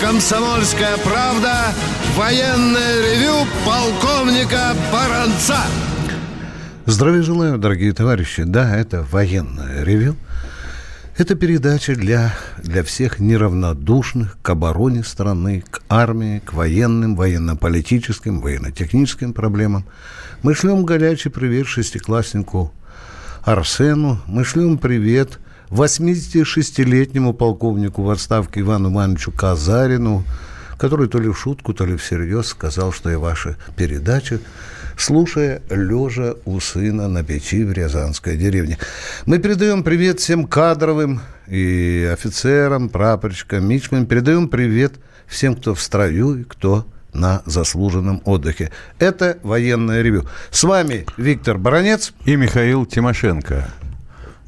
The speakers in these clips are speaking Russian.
«Комсомольская правда» военное ревю полковника Баранца. Здравия желаю, дорогие товарищи. Да, это военное ревю. Это передача для, для всех неравнодушных к обороне страны, к армии, к военным, военно-политическим, военно-техническим проблемам. Мы шлем горячий привет шестикласснику Арсену. Мы шлем привет 86-летнему полковнику в отставке Ивану Ивановичу Казарину, который то ли в шутку, то ли всерьез сказал, что я ваша передача слушая лежа у сына на печи в Рязанской деревне. Мы передаем привет всем кадровым и офицерам, прапорщикам, мичмам. Передаем привет всем, кто в строю и кто на заслуженном отдыхе. Это военное ревю. С вами Виктор Баранец и Михаил Тимошенко.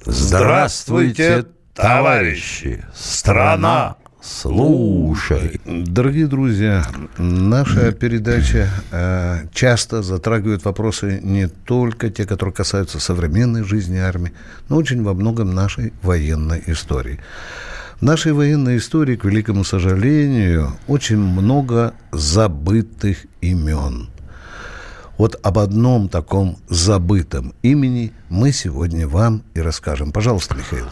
Здравствуйте, товарищи! Страна Слушай. Дорогие друзья, наша передача э, часто затрагивает вопросы не только те, которые касаются современной жизни армии, но очень во многом нашей военной истории. В нашей военной истории, к великому сожалению, очень много забытых имен. Вот об одном таком забытом имени мы сегодня вам и расскажем. Пожалуйста, Михаил.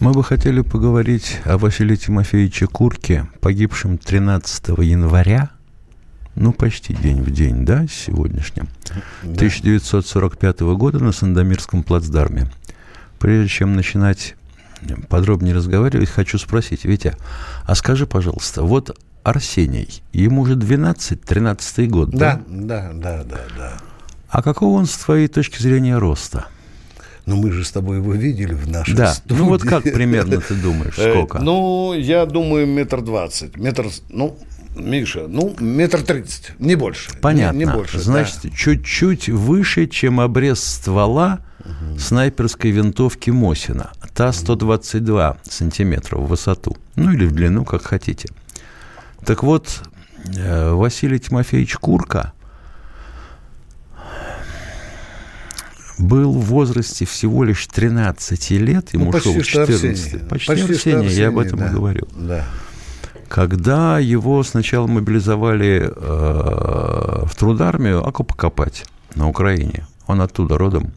Мы бы хотели поговорить о Василии Тимофеевиче Курке, погибшем 13 января, ну, почти день в день, да, с сегодняшним, да. 1945 года на Сандомирском плацдарме. Прежде чем начинать подробнее разговаривать, хочу спросить, Витя, а скажи, пожалуйста, вот Арсений, ему уже 12-13 год, да? Да, да, да, да, да. А какого он с твоей точки зрения роста? Но мы же с тобой его видели в нашей да. студии. Ну вот как примерно ты думаешь, э, сколько? Ну, я думаю, метр двадцать. Метр, ну, Миша, ну, метр тридцать, не больше. Понятно. Не, не больше, Значит, да. чуть-чуть выше, чем обрез ствола угу. снайперской винтовки Мосина. Та 122 сантиметра в высоту. Ну, или в длину, как хотите. Так вот, э, Василий Тимофеевич Курка – был в возрасте всего лишь 13 лет, ему ну, шел 14. Почти, почти Арсений, Арсений, я об этом да. и говорю. Да. Когда его сначала мобилизовали э, в трудармию окопы копать на Украине, он оттуда родом.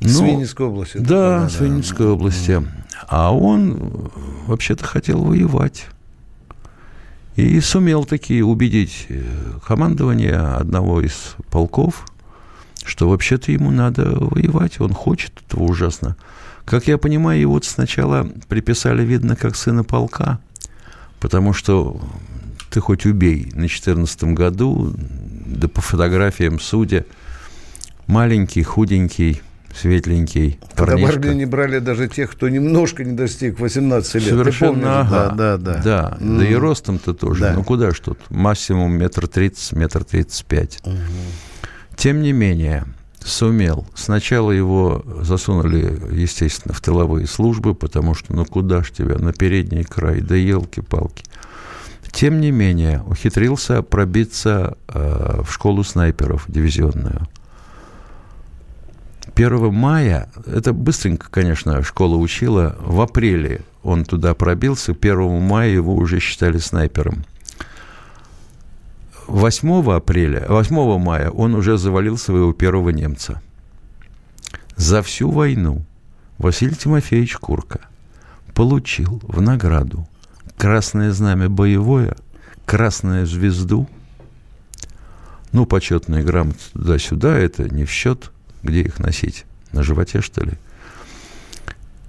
Ну, с Винницкой области. Да, да, с Винницкой да. области. А он вообще-то хотел воевать. И сумел таки убедить э, командование одного из полков – что вообще-то ему надо воевать, он хочет этого ужасно. Как я понимаю, его сначала приписали, видно, как сына полка, потому что ты хоть убей, на 14 году, да по фотографиям судя, маленький, худенький, светленький Когда в армию не брали даже тех, кто немножко не достиг 18 лет. Совершенно, ага. Да, да, да. Да, mm. да и ростом-то тоже. Да. Ну, куда ж тут? Максимум метр тридцать, метр тридцать пять. Тем не менее, сумел. Сначала его засунули, естественно, в тыловые службы, потому что ну куда ж тебя, на передний край, да елки-палки. Тем не менее, ухитрился пробиться э, в школу снайперов дивизионную. 1 мая, это быстренько, конечно, школа учила, в апреле он туда пробился, 1 мая его уже считали снайпером. 8 апреля, 8 мая он уже завалил своего первого немца. За всю войну Василий Тимофеевич Курка получил в награду Красное Знамя Боевое, Красную Звезду, ну, почетные грамоты туда-сюда, это не в счет, где их носить, на животе, что ли.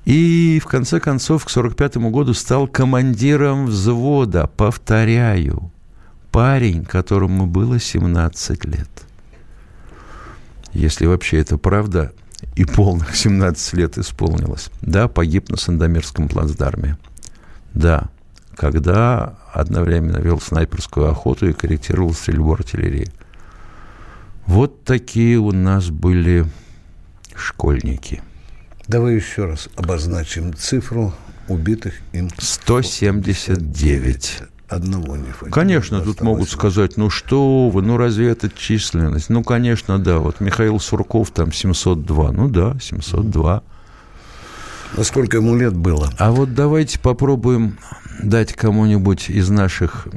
И, в конце концов, к 1945 году стал командиром взвода, повторяю, парень, которому было 17 лет. Если вообще это правда, и полных 17 лет исполнилось. Да, погиб на Сандомирском плацдарме. Да, когда одновременно вел снайперскую охоту и корректировал стрельбу артиллерии. Вот такие у нас были школьники. Давай еще раз обозначим цифру убитых им. 179 одного не хватило. Конечно, тут могут сказать, ну что вы, ну разве это численность? Ну, конечно, да. Вот Михаил Сурков там 702. Ну да, 702. А сколько ему лет было? А вот давайте попробуем дать кому-нибудь из наших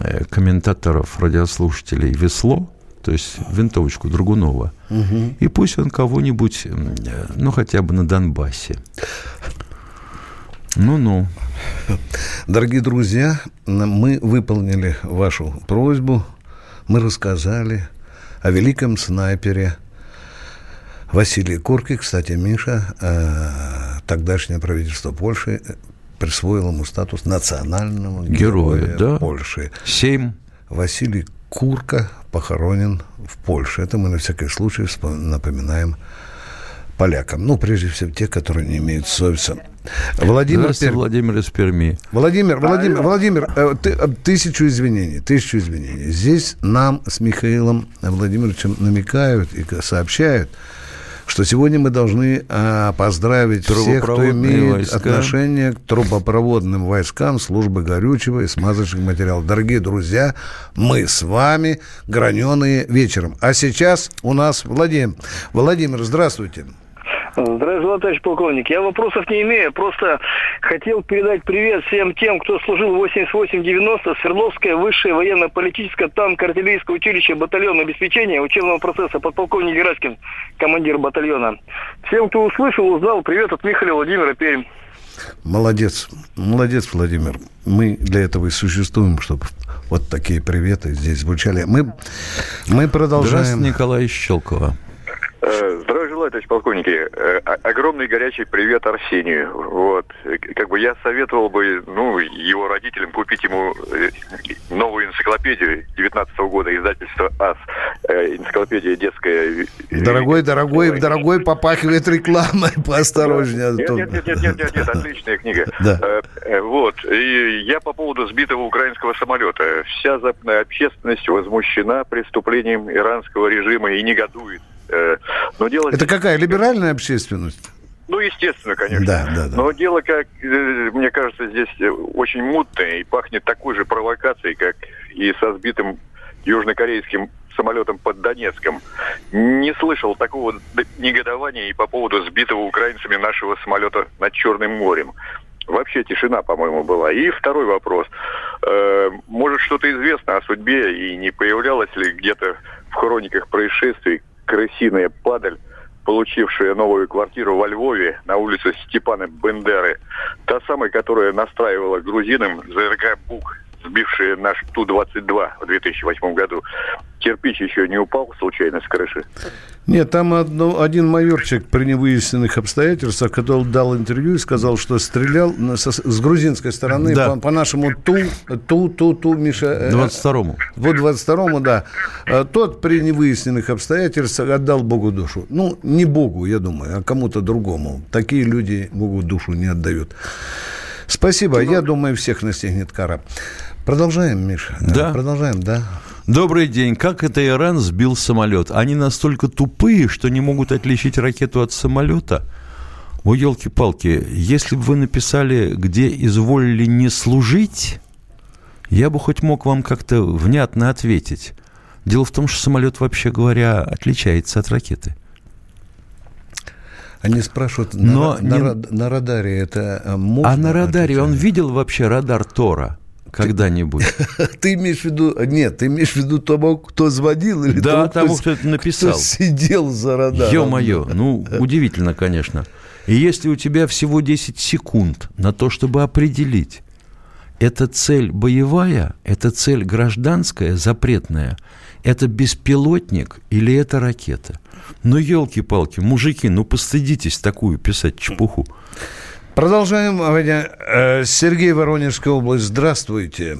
э, комментаторов, радиослушателей весло, то есть винтовочку Другунова, угу. и пусть он кого-нибудь, ну, хотя бы на Донбассе. Ну-ну. Дорогие друзья, мы выполнили вашу просьбу. Мы рассказали о великом снайпере Василии Курке. Кстати, Миша, э, тогдашнее правительство Польши присвоило ему статус национального героя, героя да. Польши. Семь. Василий Курка похоронен в Польше. Это мы на всякий случай напоминаем полякам. Ну, прежде всего, те, которые не имеют совести. Владимир, Пер... Владимир из Перми. Владимир, Владимир, Владимир, э, ты, э, тысячу извинений, тысячу извинений. Здесь нам с Михаилом Владимировичем намекают и сообщают, что сегодня мы должны а, поздравить всех, кто имеет войска. отношение к трубопроводным войскам службы горючего и смазочных материалов. Дорогие друзья, мы с вами граненые вечером. А сейчас у нас Владимир. Владимир, здравствуйте. Здравствуйте, товарищ полковник. Я вопросов не имею, просто хотел передать привет всем тем, кто служил в 88-90 Свердловское высшее военно-политическое танк-артиллерийское училище батальона обеспечения учебного процесса подполковник Гераськин, командир батальона. Всем, кто услышал, узнал, привет от Михаила Владимира Пермь. Молодец, молодец, Владимир. Мы для этого и существуем, чтобы вот такие приветы здесь звучали. Мы, мы продолжаем. Здравствуйте, Николай Щелкова. Э, здравия желаю, товарищ полковники. Э, огромный горячий привет Арсению. Вот. Как бы я советовал бы, ну, его родителям купить ему э, новую энциклопедию 19 -го года, издательства АС. Энциклопедия детская. Дорогой, дорогой, дорогой, попахивает рекламой, поосторожнее. Нет, нет, нет, нет, нет, нет, нет, отличная книга. Да. Вот. И я по поводу сбитого украинского самолета. Вся западная общественность возмущена преступлением иранского режима и негодует Э, но дело Это какая, либеральная общественность? Ну, естественно, конечно. Да, да, да. Но дело, как э, мне кажется, здесь очень мутное и пахнет такой же провокацией, как и со сбитым южнокорейским самолетом под Донецком. Не слышал такого негодования и по поводу сбитого украинцами нашего самолета над Черным морем. Вообще тишина, по-моему, была. И второй вопрос. Э, может, что-то известно о судьбе и не появлялось ли где-то в хрониках происшествий крысиная падаль, получившая новую квартиру во Львове на улице Степана Бендеры. Та самая, которая настраивала грузинам ЗРК «Бук», сбившие наш Ту-22 в 2008 году. Кирпич еще не упал случайно с крыши? Нет, там одно, один майорчик при невыясненных обстоятельствах, который дал интервью и сказал, что стрелял со, с грузинской стороны да. по, по нашему Ту, Ту, Ту, Ту, Миша... 22-му. Э, вот 22-му, да. Э, тот при невыясненных обстоятельствах отдал Богу душу. Ну, не Богу, я думаю, а кому-то другому. Такие люди Богу душу не отдают. Спасибо. Ну, я думаю, всех настигнет кара. Продолжаем, Миша. Да. Продолжаем, да. Добрый день. Как это Иран сбил самолет? Они настолько тупые, что не могут отличить ракету от самолета? О, елки-палки, если бы вы написали, где изволили не служить, я бы хоть мог вам как-то внятно ответить. Дело в том, что самолет, вообще говоря, отличается от ракеты. Они спрашивают, Но на, не... на, на радаре это э, можно? А на радаре отличать? он видел вообще радар Тора? Когда-нибудь. Ты имеешь в виду... Нет, ты имеешь в виду того, кто звонил? Или да, того, того кто, это написал. Кто сидел за радаром. Ё-моё, ну, удивительно, конечно. И если у тебя всего 10 секунд на то, чтобы определить, это цель боевая, это цель гражданская, запретная, это беспилотник или это ракета? Ну, елки-палки, мужики, ну постыдитесь такую писать чепуху. Продолжаем. Э, Сергей Воронежская область. Здравствуйте.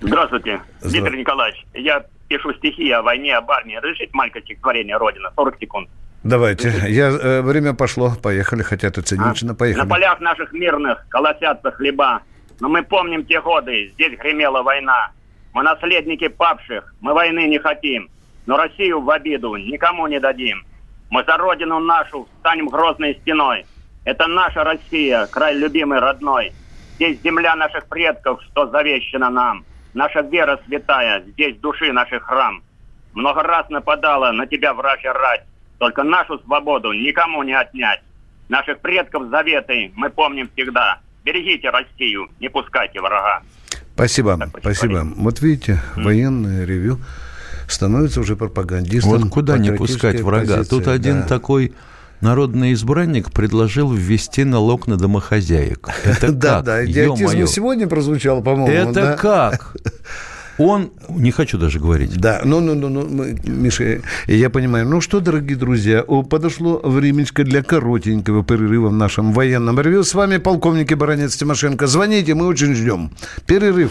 Здравствуйте, Здра... Дмитрий Николаевич. Я пишу стихи о войне, об армии. Разрешите маленькое стихотворение «Родина»? 40 секунд. Давайте. Я, э, время пошло. Поехали. Хотя это цинично. А? Поехали. На полях наших мирных колосятся хлеба. Но мы помним те годы. Здесь гремела война. Мы наследники павших. Мы войны не хотим. Но Россию в обиду никому не дадим. Мы за родину нашу станем грозной стеной. Это наша Россия, край любимый, родной. Здесь земля наших предков, что завещена нам. Наша вера святая, здесь души наших храм. Много раз нападала на тебя вражья рать. Только нашу свободу никому не отнять. Наших предков заветы мы помним всегда. Берегите Россию, не пускайте врага. Спасибо, спасибо. Вот видите, военное ревю становится уже пропагандистом. Вот куда не пускать врага? Позиции, Тут один да. такой народный избранник предложил ввести налог на домохозяек. Это как? Да, да, идиотизм сегодня прозвучал, по-моему. Это как? Он, не хочу даже говорить. Да, ну, ну, ну, ну Миша, я понимаю. Ну что, дорогие друзья, подошло времечко для коротенького перерыва в нашем военном ревю. С вами полковник и баронец Тимошенко. Звоните, мы очень ждем. Перерыв.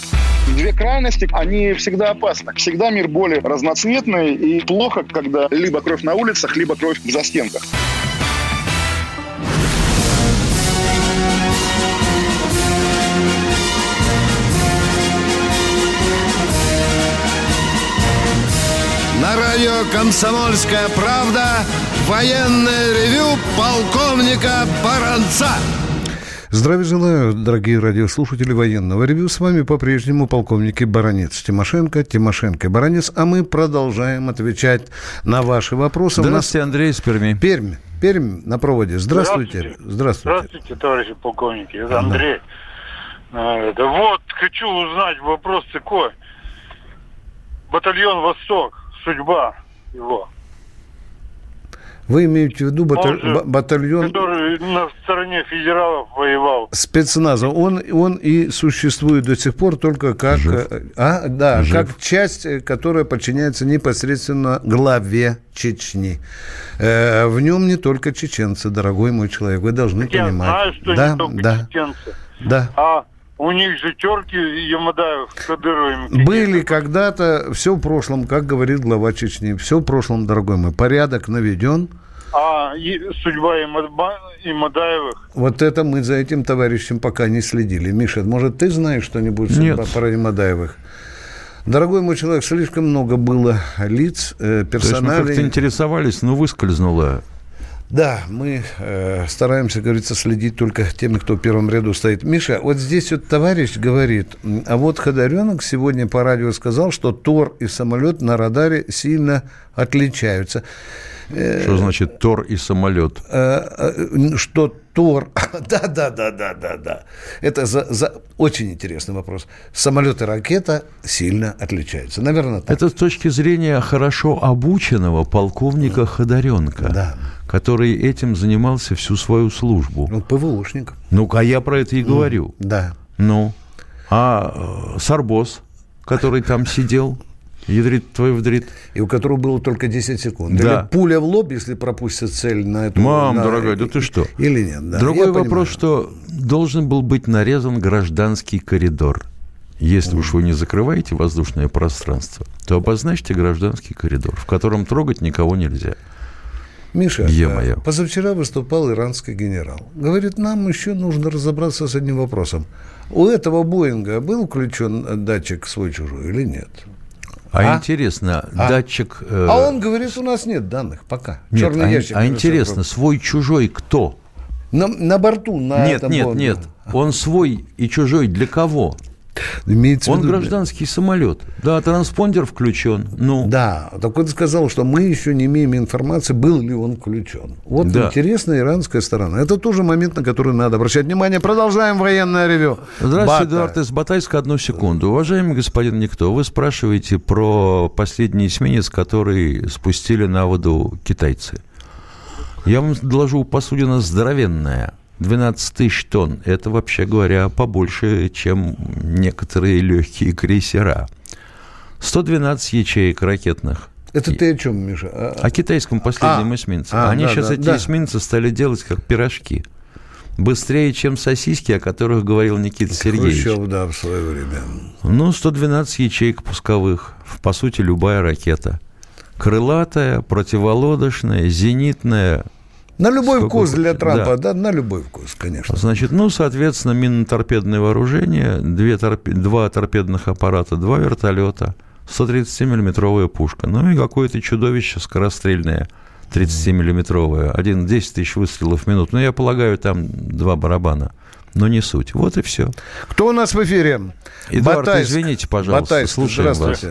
Две крайности, они всегда опасны. Всегда мир более разноцветный и плохо, когда либо кровь на улицах, либо кровь в застенках. На радио «Комсомольская правда» военное ревю полковника Баранца. Здравия желаю, дорогие радиослушатели военного ревю. С вами по-прежнему полковники Баранец Тимошенко, Тимошенко и Баранец. А мы продолжаем отвечать на ваши вопросы. Здравствуйте, нас... Андрей из Перми. Пермь. Пермь на проводе. Здравствуйте. Здравствуйте, Здравствуйте. Здравствуйте товарищи полковники. Это Андрей. А, да вот, хочу узнать вопрос такой. Батальон «Восток», судьба его. Вы имеете в виду баталь... же, батальон... Который на стороне федералов воевал. Спецназа. Он, он и существует до сих пор только как... Жив. А, да, Жив. как часть, э, которая подчиняется непосредственно главе Чечни. Э, в нем не только чеченцы, дорогой мой человек. Вы должны Я понимать. Я знаю, что да, не только да. чеченцы. Да. А у них же терки Ямадаев с Кадыровым. Были когда-то, все в прошлом, как говорит глава Чечни, все в прошлом, дорогой мой. Порядок наведен. А судьба Имадаевых? Вот это мы за этим товарищем пока не следили. Миша, может, ты знаешь что-нибудь Нет. про Имадаевых? Дорогой мой человек, слишком много было лиц, э, персоналей. То есть мы как-то интересовались, но выскользнуло да, мы э, стараемся, говорится, следить только теми, кто в первом ряду стоит. Миша, вот здесь вот товарищ говорит, а вот Ходоренок сегодня по радио сказал, что Тор и самолет на радаре сильно отличаются. Э, что значит Тор и самолет? Э, э, что Тор... Да, да, да, да, да, да. Это за, за... очень интересный вопрос. Самолет и ракета сильно отличаются. Наверное, так. Это с точки зрения хорошо обученного полковника Ходоренко. Да который этим занимался всю свою службу. Ну, ПВОшник. Ну-ка, я про это и говорю. Да. Ну, а Сарбос, который там сидел, Ядрит твой вдрит. И у которого было только 10 секунд. Да. Или пуля в лоб, если пропустит цель на эту... Мам, на... дорогая, да ты что? Или нет, да. Другой Я вопрос, понимаю. что должен был быть нарезан гражданский коридор. Если уж вы не закрываете воздушное пространство, то обозначьте гражданский коридор, в котором трогать никого нельзя. Миша, Е-мое. позавчера выступал иранский генерал. Говорит, нам еще нужно разобраться с одним вопросом. У этого Боинга был включен датчик свой-чужой или нет? А, а? интересно, а? датчик... Э... А он говорит, у нас нет данных пока. Нет, Черный а, ящик. А интересно, свой-чужой кто? На, на борту, на Нет, этом нет, Боинге. нет. Он свой и чужой для кого? Имеется в Он виду- гражданский самолет. Да, транспондер включен. Ну, Да, так он сказал, что мы еще не имеем информации, был ли он включен. Вот Да. интересная иранская сторона. Это тоже момент, на который надо обращать внимание. Продолжаем военное ревю. Здравствуйте, Бата. Эдуард из Батайска. Одну секунду. Уважаемый господин Никто, вы спрашиваете про последний эсминец, который спустили на воду китайцы. Я вам доложу, посудина здоровенная. 12 тысяч тонн. Это, вообще говоря, побольше, чем некоторые легкие крейсера. 112 ячеек ракетных. Это ты о чем, Миша? А- О китайском последнем А, эсминце. а, Они да, сейчас да, эти да. эсминцы стали делать как пирожки. Быстрее, чем сосиски, о которых говорил Никита Сергеевич. Хрущев, да, в свое время. Ну, 112 ячеек пусковых. По сути, любая ракета. Крылатая, противолодочная, зенитная. На любой Сколько вкус для. Трампа, Да. да. на любой вкус, конечно. Значит, ну, соответственно, минно-торпедное вооружение, две торпе- два торпедных аппарата, два вертолета, 130-миллиметровая пушка. Ну и какое-то чудовище скорострельное, 30-миллиметровое. Один 10 тысяч выстрелов в минуту. Ну, я полагаю, там два барабана. Но не суть. Вот и все. Кто у нас в эфире? Эдуард, Батайск. извините, пожалуйста, Батайск, слушаем вас.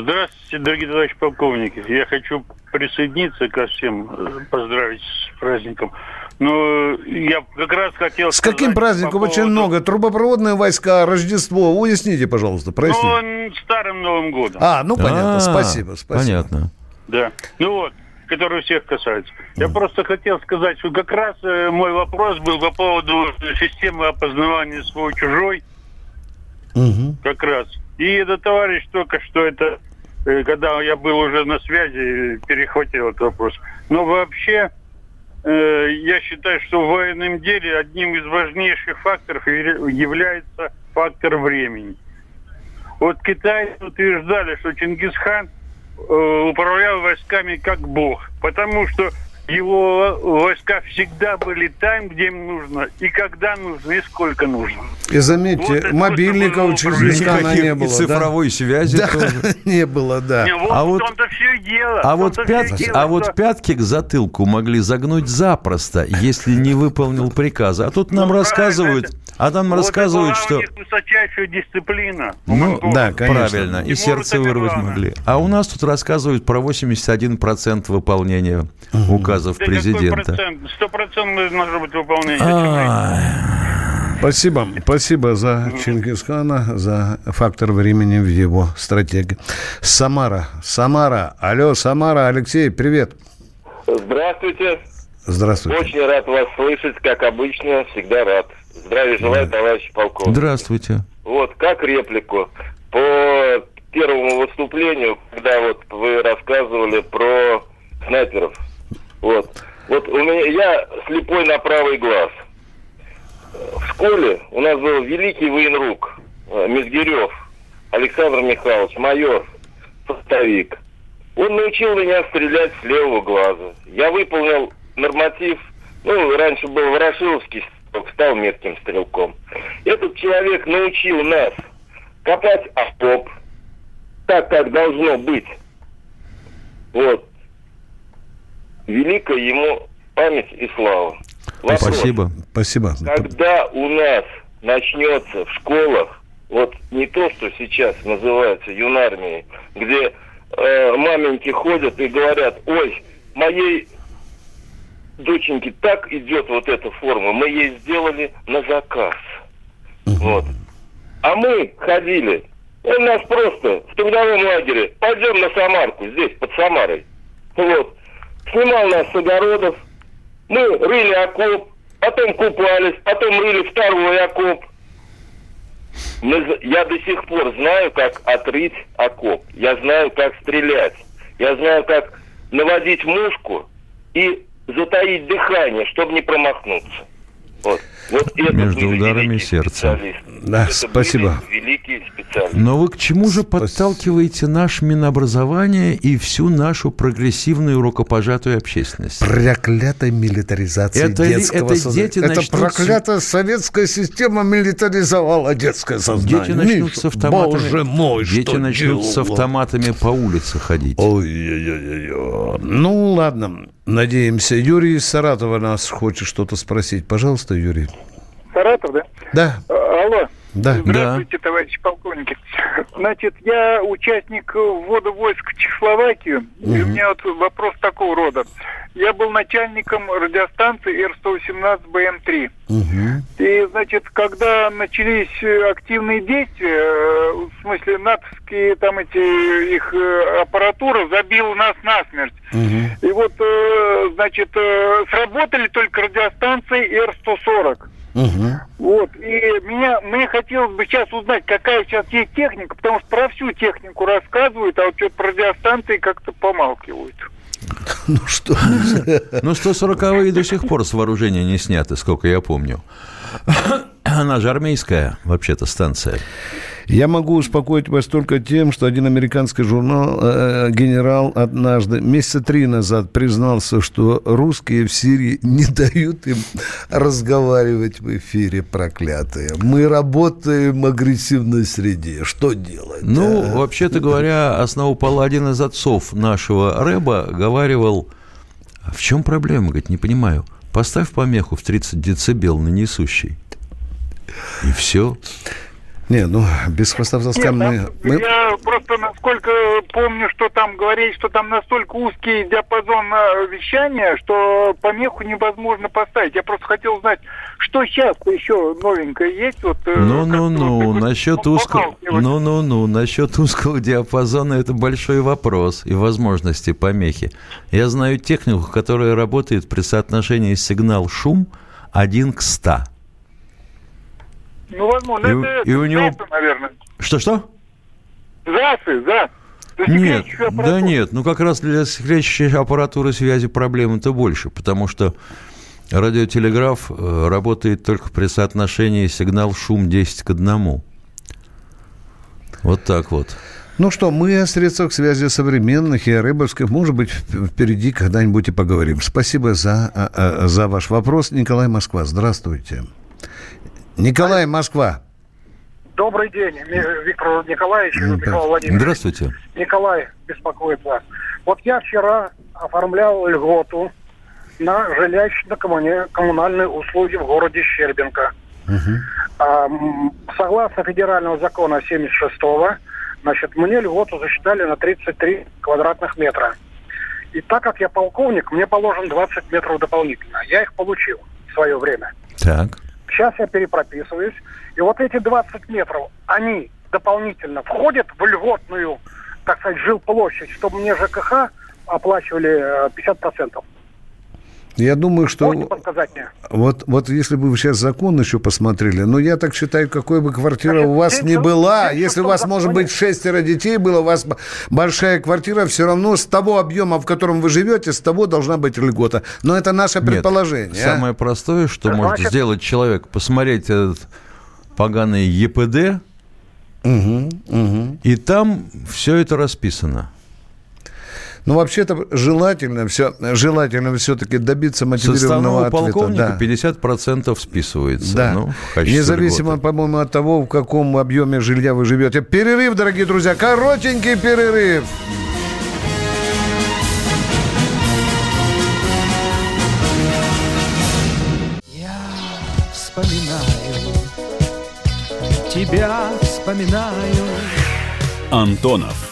Здравствуйте. Дорогие товарищи полковники. Я хочу присоединиться ко всем, поздравить с праздником. Но я как раз хотел С каким праздником? по Очень поводу- много. Трубопроводные войска, Рождество. Уясните, пожалуйста, проясните. Ну, старым Новым годом. А, ну понятно, А, спасибо, спасибо. Понятно. Да. Ну вот, который всех касается. Я просто хотел сказать, что как раз э, мой вопрос был по поводу системы опознавания свой-чужой. Мгм. как раз. И этот товарищ только что это, э, когда я был уже на связи, перехватил этот вопрос. Но вообще, э, я считаю, что в военном деле одним из важнейших факторов явля- является фактор времени. Вот китайцы утверждали, что Чингисхан э, управлял войсками как бог, потому что его войска всегда были там, где им нужно, и когда нужно, и сколько нужно. И заметьте, Вот было Чингисхана Никаких не было. и цифровой связи да? тоже. Да, не было, да. Не, вот А в вот- том-то все и дело. А вот, и пятки, дело, а что- вот пятки к затылку могли загнуть запросто, если не выполнил приказа. А тут нам Ну, рассказывают, а нам Вот рассказывают, что... была у них высочайшая дисциплина. Ну, да, конечно. Правильно, и Тимура сердце вырвать могли. А у нас тут рассказывают про 81% выполнения указов Да президента. процент? Сто процентов должно быть выполнение. А, Спасибо. Спасибо за Чингисхана, за фактор времени в его стратегии. Самара. Самара. Алло, Самара. Алексей, привет. Здравствуйте. Здравствуйте. Очень рад вас слышать, как обычно, всегда рад. Здравия желаю, товарищ полковник. Здравствуйте. Вот, как реплику. По первому выступлению, когда вот вы рассказывали про снайперов. Вот. Вот у меня, я слепой на правый глаз. В школе у нас был великий военрук э, Мизгирев Александр Михайлович, майор, фронтовик. Он научил меня стрелять с левого глаза. Я выполнил норматив, ну, раньше был Ворошиловский стал метким стрелком. Этот человек научил нас копать окоп так, как должно быть. Вот. Великая ему память и слава. Вопрос. Спасибо. Спасибо. Когда у нас начнется в школах, вот не то, что сейчас называется юнармией, где э, маменьки ходят и говорят, ой, моей доченьке так идет вот эта форма, мы ей сделали на заказ. Вот. А мы ходили, он нас просто в трудовом лагере, пойдем на Самарку, здесь, под Самарой. Вот. Снимал нас с огородов, мы рыли окоп, потом купались, потом рыли второй окоп. Мы я до сих пор знаю, как отрыть окоп. Я знаю, как стрелять. Я знаю, как наводить мушку и затаить дыхание, чтобы не промахнуться. Вот. Вот Между ударами сердца. Да, Это спасибо. были великие специалисты. Но вы к чему же подталкиваете наш Минобразование и всю нашу прогрессивную рукопожатую общественность? Проклятая милитаризация Это ли- детского это сознания. дети Это начнут с- проклятая советская система милитаризовала детское сознание. Дети начнут Миша, с автоматами. Боже мой, Дети что начнут с делала? автоматами по улице ходить. Ой-ой-ой-ой. Ну, ладно. Надеемся. Юрий из Саратова нас хочет что-то спросить. Пожалуйста, Юрий. Саратов, да? Да. А, Алло, Да. Здравствуйте, товарищи полковники. Значит, я участник ввода войск в Чехословакию. И у меня вот вопрос такого рода. Я был начальником радиостанции Р-118БМ-3. И, значит, когда начались активные действия, э, в смысле, натовские там эти их э, аппаратура забила нас насмерть. И вот, э, значит, сработали только радиостанции Р-140. Вот. И меня, мне хотелось бы сейчас узнать, какая сейчас есть техника, потому что про всю технику рассказывают, а вот что-то про радиостанции как-то помалкивают. Ну что? Ну, 140-е до сих пор с вооружения не сняты, сколько я помню. Она же армейская, вообще-то, станция. Я могу успокоить вас только тем, что один американский журнал, э, генерал однажды, месяца три назад признался, что русские в Сирии не дают им разговаривать в эфире, проклятые. Мы работаем в агрессивной среде. Что делать? Ну, а? вообще-то говоря, основоположил один из отцов нашего рэба, говаривал, «А в чем проблема, говорит, не понимаю. Поставь помеху в 30 децибел на несущий. И все. Не, ну, без хвостовства мы, Нет, мы... Я просто насколько помню, что там говорили, что там настолько узкий диапазон э, вещания, что помеху невозможно поставить. Я просто хотел узнать, что сейчас еще новенькое есть. Вот, Ну-ну-ну, насчет узкого... Ну-ну-ну, насчет узкого диапазона это большой вопрос и возможности помехи. Я знаю технику, которая работает при соотношении сигнал-шум 1 к 100. Ну, возможно, И у- это и у него- ЗАСы, наверное. Что-что? ЗАСы, да. Нет, да нет, ну как раз для секречащей аппаратуры связи проблемы-то больше, потому что радиотелеграф э, работает только при соотношении сигнал-шум 10 к 1. Вот так вот. Ну что, мы о средствах связи современных и о рыбовских, может быть, впереди когда-нибудь и поговорим. Спасибо за, а, а, за ваш вопрос. Николай Москва, здравствуйте. Николай Москва. Добрый день, Виктор Николаевич, Михаил Владимирович. Здравствуйте. Николай беспокоит вас. Вот я вчера оформлял льготу на жилищно-коммунальные услуги в городе Щербинка. М, согласно федерального закона 76-го, значит, мне льготу засчитали на 33 квадратных метра. И так как я полковник, мне положен 20 метров дополнительно. Я их получил в свое время. Так. Сейчас я перепрописываюсь. И вот эти 20 метров, они дополнительно входят в льготную, так сказать, жилплощадь, чтобы мне ЖКХ оплачивали э, 50%. Я думаю, что... Можете подсказать мне? Вот, вот если бы вы сейчас закон еще посмотрели, но я так считаю, какой бы квартира у вас ни была, если у вас, может быть, шестеро детей было, у вас большая квартира, все равно с того объема, в котором вы живете, с того должна быть льгота. Но это наше Нет, предположение. а? Самое простое, что Значит- может сделать человек, посмотреть этот поганый ЕПД, и там все это расписано. Ну, вообще-то желательно, все, желательно все-таки добиться Со мотивированного стороны ответа. полковника да. 50% списывается. Да. Ну, Независимо, по-моему, от того, в каком объеме жилья вы живете. Перерыв, дорогие друзья, коротенький перерыв. вспоминаю, тебя вспоминаю. Антонов.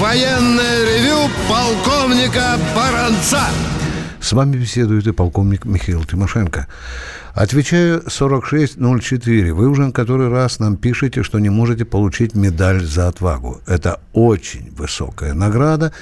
военное ревю полковника Баранца. С вами беседует и полковник Михаил Тимошенко. Отвечаю 4604. Вы уже который раз нам пишете, что не можете получить медаль за отвагу. Это очень высокая награда.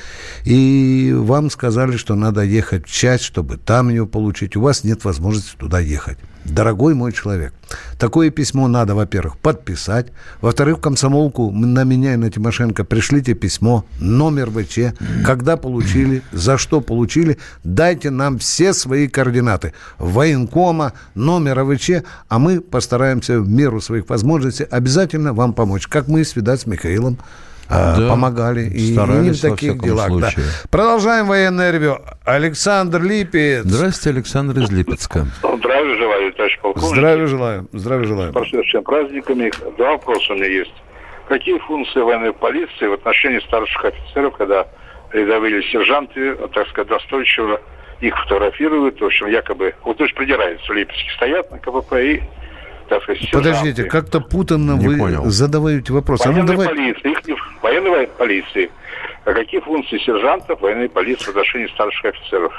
И вам сказали, что надо ехать в часть, чтобы там ее получить. У вас нет возможности туда ехать. Дорогой мой человек, такое письмо надо, во-первых, подписать. Во-вторых, в комсомолку на меня и на Тимошенко пришлите письмо, номер ВЧ, когда получили, за что получили. Дайте нам все свои координаты. Военкома, номера ВЧ, а мы постараемся в меру своих возможностей обязательно вам помочь. Как мы, свидать с Михаилом, Да, помогали и не в таких делах. да. Продолжаем военное ревю. Александр Липец. Здравствуйте, Александр из Липецка. Здравия желаю, товарищ полковник. Здравия желаю. Здравия желаю. С прошедшими праздниками. Два вопроса у меня есть. Какие функции военной полиции в отношении старших офицеров, когда рядовые сержанты, так сказать, достойчиво их фотографируют, в общем, якобы, вот то есть придираются, в Липецке стоят на КПП и, так сказать, сержанты. Подождите, как-то путанно Не вы понял. задаете вопрос. А ну Военной давай. полиции, их не- военной во- полиции. А какие функции сержантов военной полиции в отношении старших офицеров?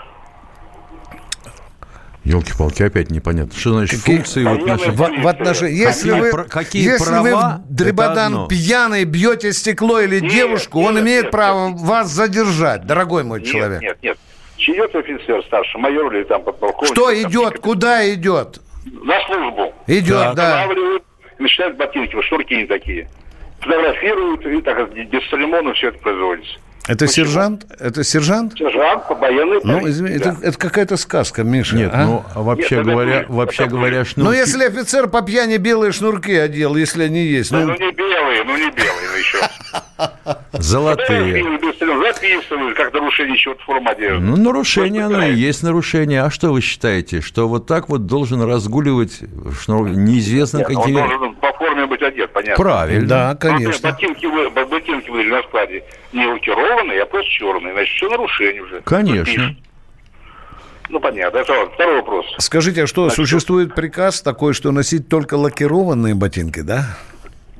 Елки-палки, опять непонятно. Что значит Какие- функции в отношении... В, в отношении, если Какие вы, пра- какие если вы права, в Дребодан пьяный бьете стекло или Нет, девушку, он нет, имеет нет, право вас задержать, дорогой мой Нет, человек. Нет, нет. Идет офицер старший, майор или там подполковник. Что там, идет? Куда идет? На службу. Идет, да. Начинают ботинки, вот шнурки не такие. Фотографируют, и так без церемонии все это производится. Это сержант? Это сержант? Сержант по военной Ну, извини, да. это, это какая-то сказка, Миша. Нет, а? ну, а вообще Нет, это говоря, будет. вообще Это говоря, шнурки... Ну, если офицер по пьяни белые шнурки одел, если они есть. Да, Ну, ну не белые, ну не белые ну, еще. Золотые. Записывают, как нарушение чего-то формы одежды. Ну, нарушение оно и есть нарушение. А что вы считаете? Что вот так вот должен разгуливать шнур... неизвестно Нет, Он какие... должен по форме быть одет, понятно. Правильно. да, конечно. Ботинки, ботинки были на складе не лакированные, а просто черные. Значит, все нарушение уже. Конечно. Ну, понятно. Это второй вопрос. Скажите, а что, существует приказ такой, что носить только лакированные ботинки, да?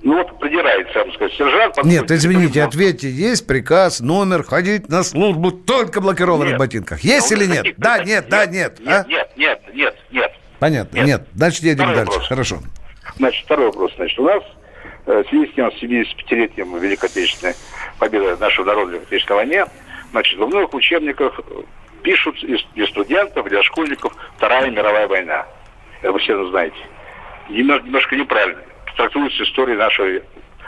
Ну, вот придирается, я вам сказать, сержант... Нет, извините, ответьте, есть приказ, номер, ходить на службу только в лакированных Нет. ботинках? Есть Ну, или нет? Да, нет, да, нет. а? Нет, нет, нет, нет, нет. Понятно, Нет. нет. Значит, едем Второй дальше. вопрос. Хорошо. Значит, второй вопрос. Значит, у нас э, в связи с тем, с 75-летием Великой Отечественной победы нашего народа в Великой Отечественной войне, значит, во многих учебниках пишут для студентов, для школьников Вторая мировая война. Это вы все знаете. Немножко, немножко неправильно. Трактуется история нашей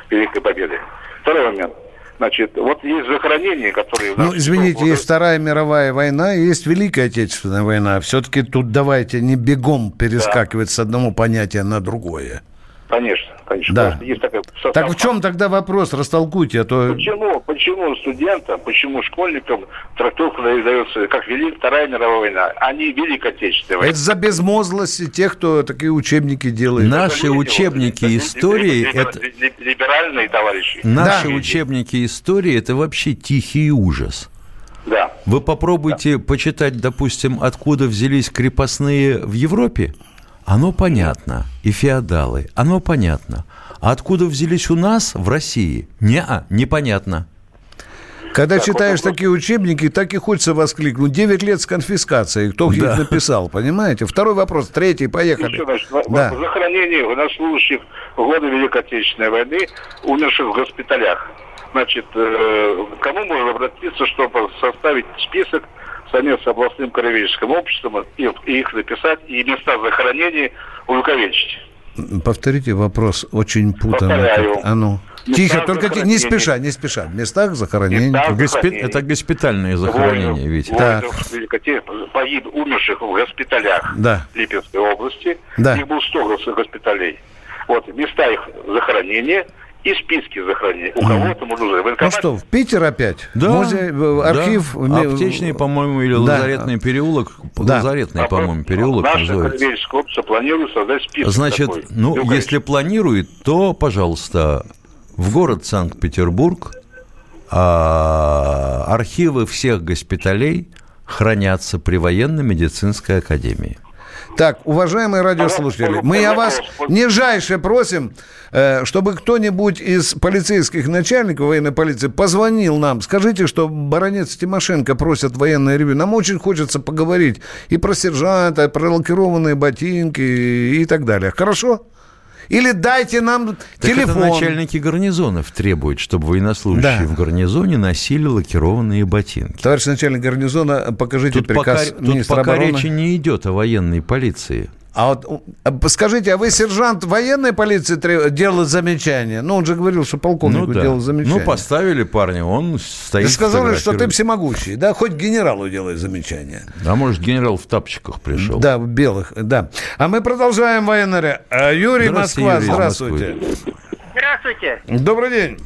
Великой Победы. Второй момент. Значит, вот есть захоронения, которые... Ну, извините, есть Вторая мировая война, и есть Великая Отечественная война. Все-таки тут давайте не бегом перескакивать с одного понятия на другое. Конечно, конечно. Да. Есть такая состав- Так в чем тогда вопрос? Растолкуйте, а то... Почему, почему студентам, почему школьникам трактовка дается как Великая Вторая мировая война, а не Великая Отечественная война? Это за безмозглость тех, кто такие учебники делает. Наши учебники истории... это Ли- ли- Либеральные товарищи. Наши учебники истории – это вообще тихий ужас. Да. Вы попробуйте почитать, допустим, откуда взялись крепостные в Европе. Оно понятно. И феодалы. Оно понятно. А откуда взялись у нас в России? Не, непонятно. Когда читаешь такие учебники, так и хочется воскликнуть. 9 лет с конфискацией. Кто их Да. написал, понимаете? Второй вопрос, третий, поехали. Еще, значит, Да. во- захоронение военнослужащих в годы Великой Отечественной войны, умерших в госпиталях. Значит, э, кому можно обратиться, чтобы составить список с областным краеведческим обществом и, и их написать, и места захоронения увековечить? Повторите вопрос, очень путанно. Повторяю. А ну. Тихо, только ти- не спеша, не спеша. В местах захоронений. Места Госпи-. Это госпитальные захоронения, Воинов- Великой Отечественной, погиб, умерших в госпиталях Да. Липецкой области. Да. Их было 100 гос- госпиталей. Вот, места их захоронения и списки захоронения. У кого это можно узнать? Ну Военкомат? что, в Питер опять? Да, Музей, э, архив. да. Аптечный, по-моему, или Да. лазаретный переулок. Да. Лазаретный, по-моему, переулок Наше называется. краеведческое общество планирует создать список Значит, такой. ну, указать. если планирует, то, пожалуйста, в город Санкт-Петербург а, архивы всех госпиталей хранятся при военно-медицинской академии. Так, уважаемые радиослушатели, мы о вас нижайше просим, э, чтобы кто-нибудь из полицейских начальников военной полиции позвонил нам. Скажите, что баронец Тимошенко просят военное ревю. Нам очень хочется поговорить и про сержанта, и про лакированные ботинки и так далее. Хорошо? Или дайте нам Так телефон. это начальники гарнизонов требуют, чтобы военнослужащие Да. в гарнизоне носили лакированные ботинки. Товарищ начальник гарнизона, покажите Тут пока, приказ тут министра пока обороны. речи не идет о военной полиции. А вот а, скажите, а вы сержант военной полиции делал замечание? Ну, он же говорил, что полковнику Ну да. делал замечание. Ну, поставили парня, он стоит Вы сказали, что ты всемогущий, да? Хоть генералу делай замечание. А может, генерал в тапочках пришел? Да, в белых, да. А мы продолжаем военное. А, Юрий Здравствуйте, Москва, Юрий здравствуйте. Здравствуйте. Добрый день.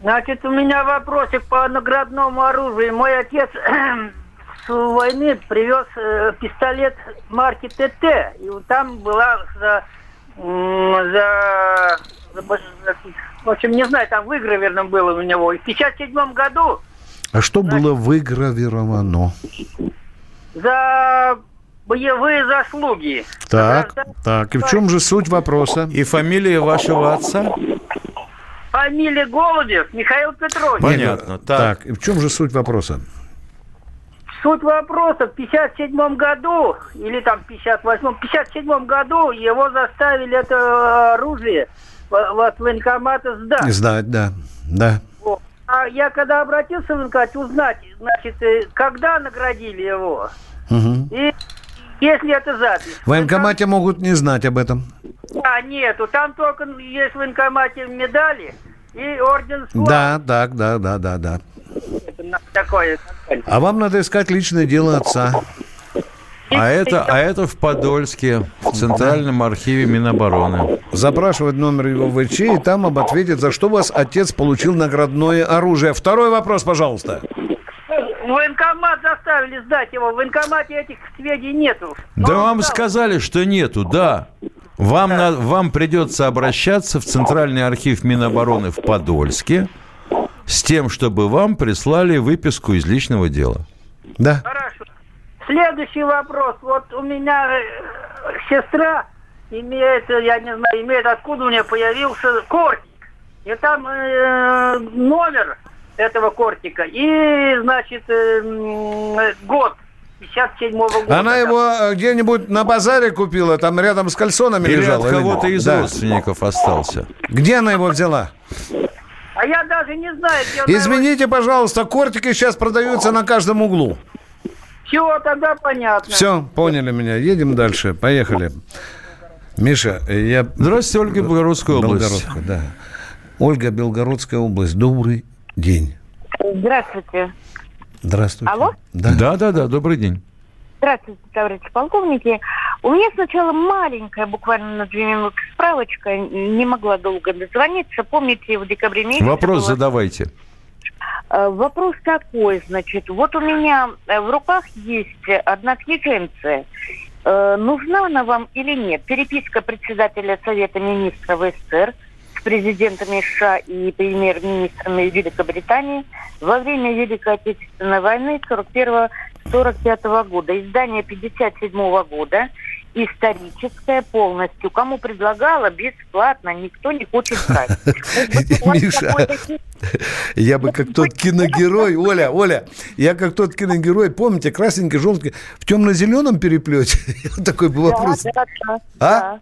Значит, у меня вопросик по наградному оружию. Мой отец войны привез э, пистолет марки ТТ. И вот там была за, за, за В общем, не знаю, там выгравировано было у него. И в 57 году А что было выгравировано? за боевые заслуги. Так, так. И в чем же суть вопроса? И фамилия вашего отца? Фамилия Голубев Михаил Петрович. Понятно. Так. Так, и в чем же суть вопроса? Суть вопроса, в 57 году, или там 58 в 57 году его заставили это оружие от военкомата сдать. Сдать, да. Да. Вот. А я когда обратился в военкомат узнать, значит, э, когда наградили его, Мгм. и если это запись. В военкомате могут не знать об этом. А, нету, там только есть в военкомате медали и орден славы. Да, так, да, да, да, да. Такое. А вам надо искать личное дело отца. А это, а это в Подольске, в Центральном архиве Минобороны. Запрашивать номер его ВЧ, и там об ответит, за что вас отец получил наградное оружие. Второй вопрос, пожалуйста. В военкомат заставили сдать его. В военкомате этих сведений нету. Да вам сказали, что нету, да. Вам, на- вам придется обращаться в Центральный архив Минобороны в Подольске с тем, чтобы вам прислали выписку из личного дела. Да. Хорошо. Следующий вопрос. Вот у меня э, сестра имеет, я не знаю, имеет, откуда у нее появился кортик. И там э, номер этого кортика. И, значит, э, год. 57-го года. Она его э, где-нибудь на базаре купила, там рядом с кальсонами Или лежала? от кого-то из Да. родственников остался. Где она его взяла? А я даже не знаю, где Извините, пожалуйста, кортики сейчас продаются на каждом углу. Все, тогда понятно. Все, поняли меня. Едем дальше. Поехали. Миша, э, я... Здравствуйте, Ольга, Белгородская область. Белгородская, да. Ольга, Белгородская область. Добрый день. Здравствуйте. Здравствуйте. Алло? Да, да, да, добрый день. Здравствуйте, товарищи полковники. У меня сначала маленькая, буквально на две минуты справочка, не могла долго дозвониться. Помните, в декабре месяце... Вопрос было- задавайте. Э, Вопрос такой, значит, вот у меня э, в руках есть одна книженция. Э, Нужна она вам или нет? Переписка председателя Совета министров СССР с президентами США и премьер-министрами Великобритании во время Великой Отечественной войны 41-45 года. Издание 57 года историческое полностью. Кому предлагала, бесплатно, никто не хочет брать. Миша, я бы как тот киногерой, Оля, Оля, я как тот киногерой, помните, красненький, желтенький, в темно-зеленом переплете? Такой бы вопрос. А?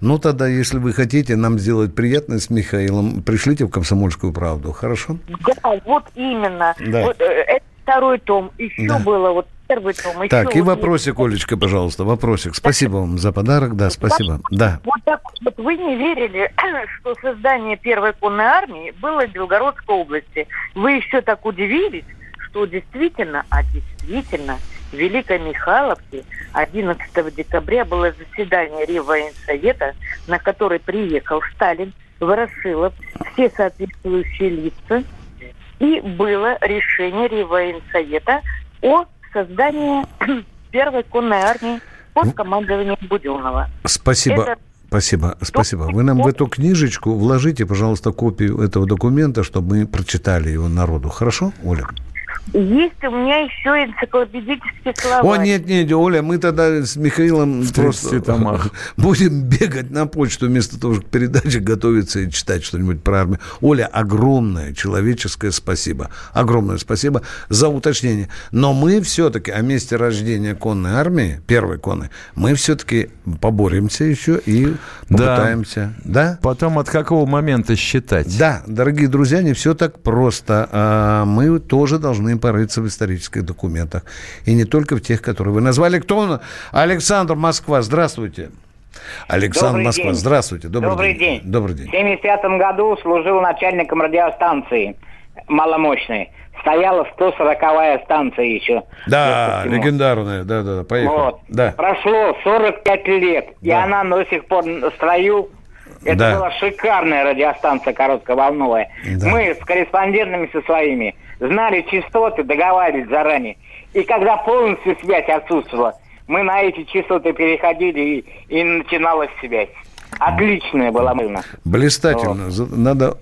Ну, тогда, если вы хотите нам сделать приятность с Михаилом, пришлите в «Комсомольскую правду», хорошо? Да, вот именно. Да. Вот, э, это второй том. Еще было вот первый том. Так, и вопросик, Олечка, пожалуйста, вопросик. Спасибо вам за подарок, да, спасибо. Да. Вот так вот вы не верили, что создание первой конной армии было в Белгородской области. Вы еще так удивились, что действительно, а действительно, в Великой Михайловке 11 декабря было заседание Реввоенсовета, на который приехал Сталин, Ворошилов, все соответствующие лица, и было решение Реввоенсовета о создании первой конной армии под командованием Буденного. Спасибо. Это- Спасибо, спасибо. Вы нам в эту книжечку вложите, пожалуйста, копию этого документа, чтобы мы прочитали его народу. Хорошо, Оля? Есть у меня еще энциклопедический словарь. О, нет, нет, Оля, мы тогда с Михаилом В 30 просто томах. будем бегать на почту вместо того, чтобы к передаче готовиться и читать что-нибудь про армию. Оля, огромное человеческое спасибо. Огромное спасибо за уточнение. Но мы все-таки о месте рождения конной армии, первой конной, мы все-таки поборемся еще и попытаемся. Да? Потом от какого момента считать? Да, дорогие друзья, не все так просто. А, Мы тоже должны порыться в исторических документах. И не только в тех, которые вы назвали. Кто он? Александр Москва, здравствуйте. Александр Добрый Москва, день. здравствуйте. Добрый, Добрый день. Добрый день. В 75 году служил начальником радиостанции маломощной. Стояла 140-я станция еще. Да, легендарная, да, да, поехали. Вот. Да. Прошло 45 лет, и Да. она до сих пор в строю. Это Да. была шикарная радиостанция коротковолновая. Да. Мы с корреспондентами со своими знали частоты, договаривались заранее. И когда полностью связь отсутствовала, мы на эти частоты переходили, и, и начиналась связь. Отличная была мыльна. Блистательно. За- Надо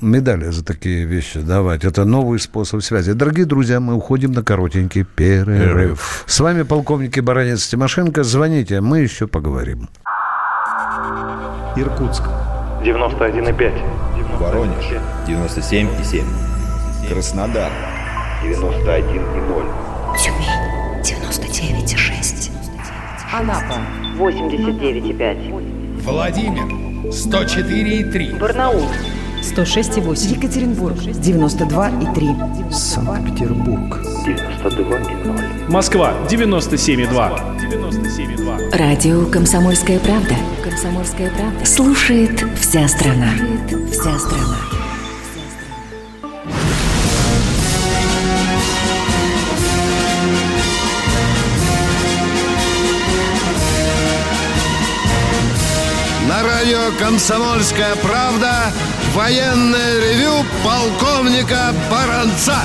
медали за такие вещи давать. Это новый способ связи. Дорогие друзья, мы уходим на коротенький перерыв. С вами полковник Баранец Тимошенко. Звоните, мы еще поговорим. Иркутск. 91,5. Воронеж 97,7. Краснодар 91,0. Тюмень 99,6. Анапа 89,5. Владимир 104,3. Барнаул 106,8. Екатеринбург 92,3. Санкт-Петербург. 92,0. Москва 97,2. 97,2. Радио «Комсомольская правда». «Комсомольская правда». Слушает вся страна. Вся страна. Радио «Комсомольская правда» военное ревю полковника Баранца.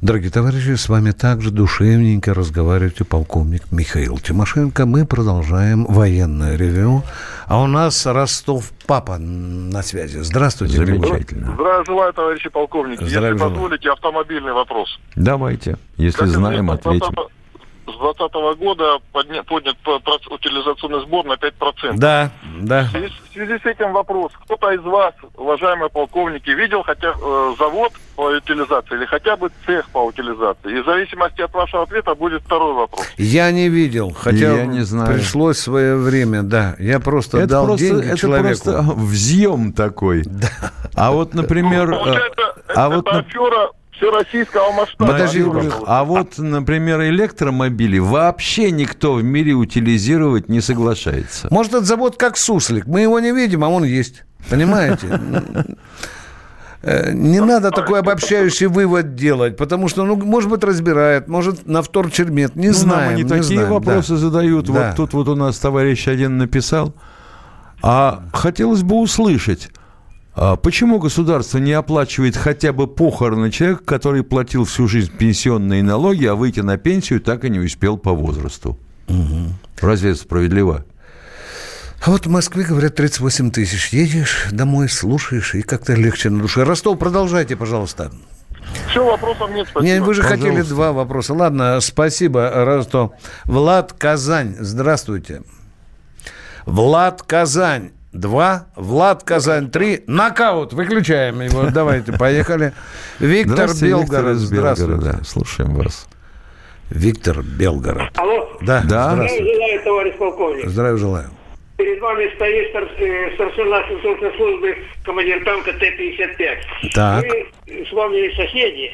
Дорогие товарищи, с вами также душевненько разговаривает и полковник Михаил Тимошенко. Мы продолжаем военное ревю. А у нас Ростов Папа на связи. Здравствуйте. Замечательно. Здравия желаю, товарищи полковники. Здравия Если желаю. позволите, автомобильный вопрос. Давайте. Если Как знаем, известно, ответим. С 2020 года подня- поднят утилизационный сбор на 5%. Да, да. В связи, в связи с этим вопрос. Кто-то из вас, уважаемые полковники, видел хотя э, завод по утилизации или хотя бы цех по утилизации? И в зависимости от вашего ответа будет второй вопрос. Я не видел, хотя Я не знаю. пришлось свое время, да. Я просто Это дал просто, деньги это человеку. просто взъем такой. А вот, например... Ну, а это вот, на- афера всероссийского масштаба. Во-первых, а вот, например, электромобили вообще никто в мире утилизировать не соглашается. Может, этот завод как суслик. Мы его не видим, а он есть. Понимаете? Э, Не надо такой обобщающий вывод делать, потому что, ну, может быть, разбирает, может, на вторчермет, не Ну, знаем. Нам они не такие знаем, вопросы да. задают. Да. Вот тут вот у нас товарищ один написал. А хотелось бы услышать, почему государство не оплачивает хотя бы похороны человека, который платил всю жизнь пенсионные налоги, а выйти на пенсию так и не успел по возрасту? Разве это справедливо? А вот в Москве, говорят, 38 тысяч. Едешь домой, слушаешь, и как-то легче на душе. Ростов, продолжайте, пожалуйста. Все, вопросов нет, спасибо. Не, вы же Пожалуйста. хотели два вопроса. Ладно, спасибо, Ростов. Влад Казань, здравствуйте. Влад Казань. Два. Влад Казань. Три. Нокаут. Выключаем его. Давайте, поехали. Виктор Белгород. Здравствуйте. Слушаем вас. Виктор Белгород. Алло. Да, Да. здравствуйте. Желаю, товарищ полковник. Здравия желаю. Перед вами стоит стар- э, старшина сенсорной службы командир танка Т-55. Так. Мы с вами соседи.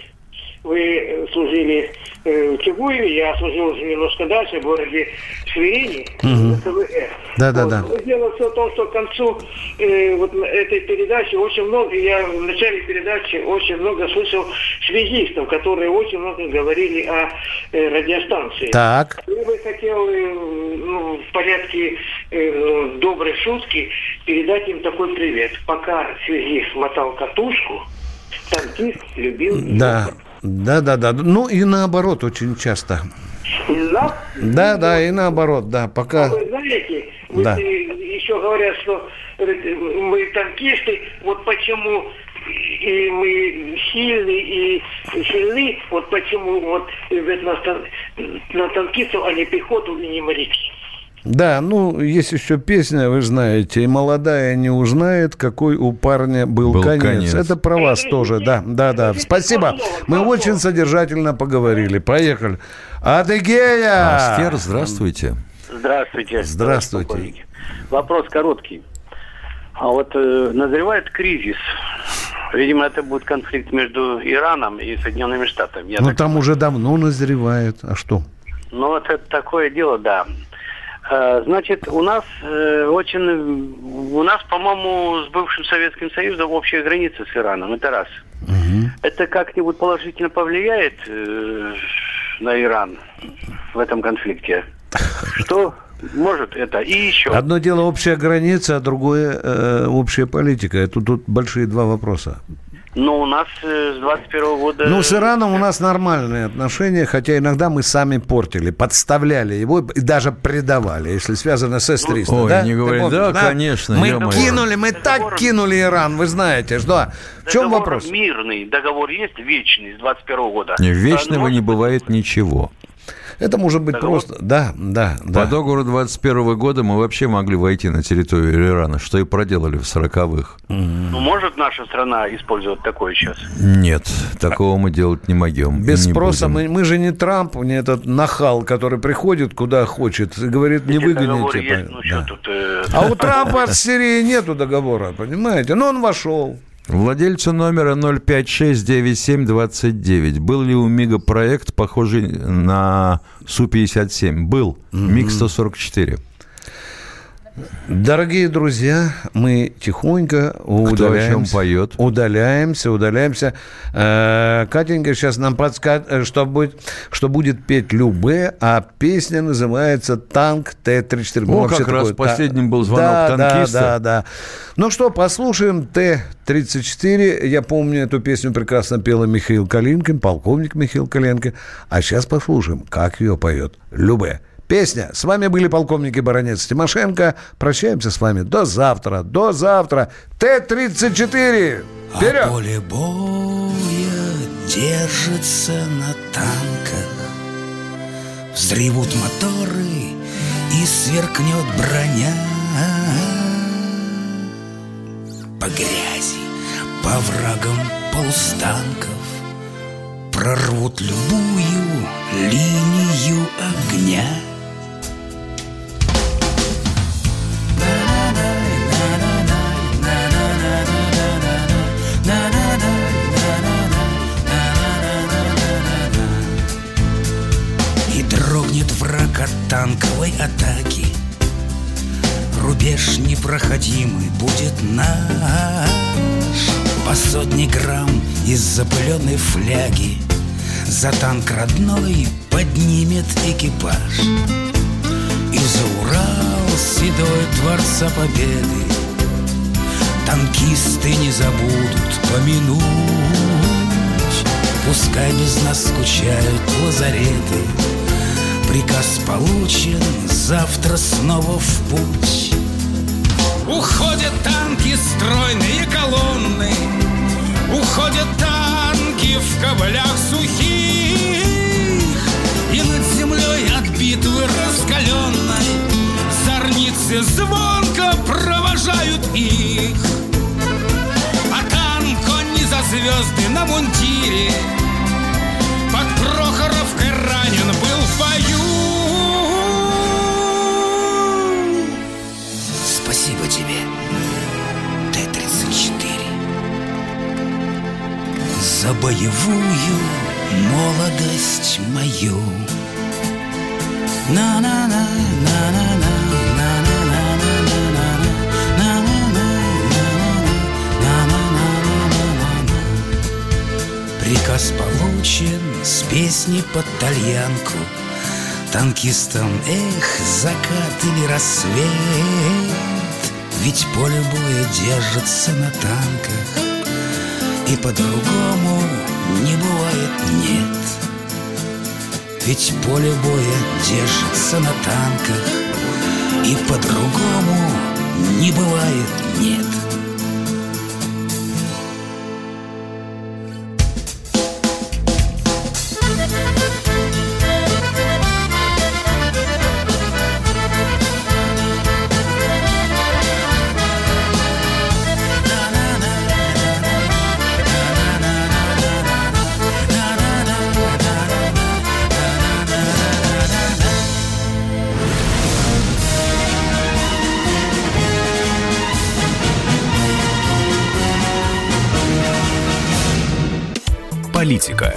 Вы э, служили э, в Чугуеве, я служил уже немножко дальше, в городе Шверини. Мгм. в КВР. Да, да, Вот. да. Дело все в том, что к концу э, вот этой передачи очень много, я в начале передачи очень много слышал связистов, которые очень много говорили о э, радиостанции. Так. Я бы хотел э, ну, в порядке э, доброй шутки передать им такой привет. Пока связист мотал катушку, танкист любил Да. Да, да, да. Ну и наоборот очень часто. Да? Да, да, и наоборот, да. Пока. Вы знаете, вот, Да. э, еще говорят, что э, мы танкисты, вот почему и мы сильны и сильны, вот почему вот ведь на, тан- на танкистов, а не пехоту и не моряки. Да, ну, есть еще песня, вы знаете, «И молодая не узнает, какой у парня был, Был конец. конец. Это про вас тоже, да, да, да. Спасибо. Мы очень содержательно поговорили. Поехали. Адыгея! Астер, здравствуйте. Здравствуйте. Здравствуйте. Вопрос короткий. А вот э, назревает кризис. Видимо, это будет конфликт между Ираном и Соединенными Штатами. Я Ну, так- там уже давно назревает. А что? Ну, вот это такое дело, да. Э, Значит, у нас э, очень, у нас, по-моему, с бывшим Советским Союзом общая граница с Ираном. Это раз. Это как-нибудь положительно повлияет э, на Иран в этом конфликте? Что может это? И еще. Одно дело общая граница, а другое э, общая политика. Тут, тут большие два вопроса. Но у нас э, с 21 года... Ну, с Ираном у нас нормальные отношения, хотя иногда мы сами портили, подставляли его и даже предавали, если связано с С-300. Ой, да? не говори, помнишь, да, конечно, Мы кинули, мы так кинули Иран, вы знаете, что? В чем Договор вопрос? Мирный договор есть вечный с 21 года. Вечного А, не бывает ничего. Это может быть просто... Да, да, да. По договору 21 года мы вообще могли войти на территорию Ирана, что и проделали в 40-х. Ну, может наша страна использовать такое сейчас? Нет, такого мы делать не могем. Без не спроса будем. мы, мы же не Трамп, не этот нахал, который приходит куда хочет и говорит, не выгоните. есть, ну да. тут... э, А у Трампа с Сирией нету договора, понимаете? Но он вошел. Владельцу номера 0569729. Был ли у МИГа проект, похожий на Су-57? Был. МиГ-144. Дорогие друзья, мы тихонько удаляемся. чем поет? Удаляемся, удаляемся. Э, Катенька сейчас нам подскажет, что будет, что будет петь Любе, а песня называется «Танк Т-34». Мы О, как раз такое- последним был звонок да, танкиста. Да, да, да. Ну что, послушаем Т-34. Я помню, эту песню прекрасно пела Михаил Калинкин, полковник Михаил Калинкин. А сейчас послушаем, как ее поет Любе. Песня. С вами были полковники Баранец Тимошенко. Прощаемся с вами. До завтра. До завтра. Т-34. Вперед! А поле боя держится на танках Взревут моторы и сверкнет броня По грязи, по врагам полустанков Прорвут любую линию огня Дрогнет враг от танковой атаки. Рубеж непроходимый будет наш. По сотни грамм из запыленной фляги За танк родной поднимет экипаж. И за Урал седой Дворца Победы Танкисты не забудут помянуть. Пускай без нас скучают лазареты Приказ получен, завтра снова в путь. Уходят танки, стройные колонны Уходят танки в каблях сухих. И над землей от битвы раскаленной Зорницы звонко провожают их. А танк, он не за звезды на мундире Под Прохоровкой ранен был в бою. Спасибо тебе, Т-34 За боевую молодость мою. На-на-на, на-на-на, Приказ получен с песни под тальянку. Танкистам, эх, закат или рассвет. Ведь поле боя держится на танках И по-другому не бывает нет. Ведь поле боя держится на танках И по-другому не бывает нет